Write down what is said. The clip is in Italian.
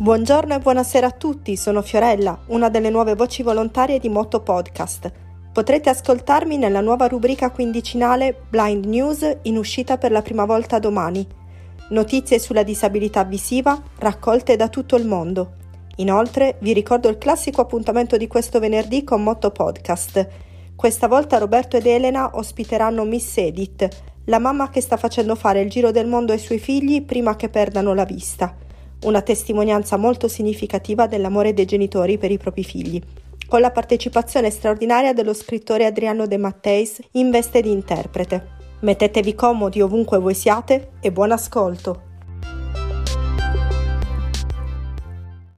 Buongiorno e buonasera a tutti, sono Fiorella, una delle nuove voci volontarie di Motto Podcast. Potrete ascoltarmi nella nuova rubrica quindicinale Blind News in uscita per la prima volta domani. Notizie sulla disabilità visiva raccolte da tutto il mondo. Inoltre vi ricordo il classico appuntamento di questo venerdì con Motto Podcast. Questa volta Roberto ed Elena ospiteranno Miss Edith, la mamma che sta facendo fare il giro del mondo ai suoi figli prima che perdano la vista una testimonianza molto significativa dell'amore dei genitori per i propri figli, con la partecipazione straordinaria dello scrittore Adriano De Matteis in veste di interprete. Mettetevi comodi ovunque voi siate e buon ascolto!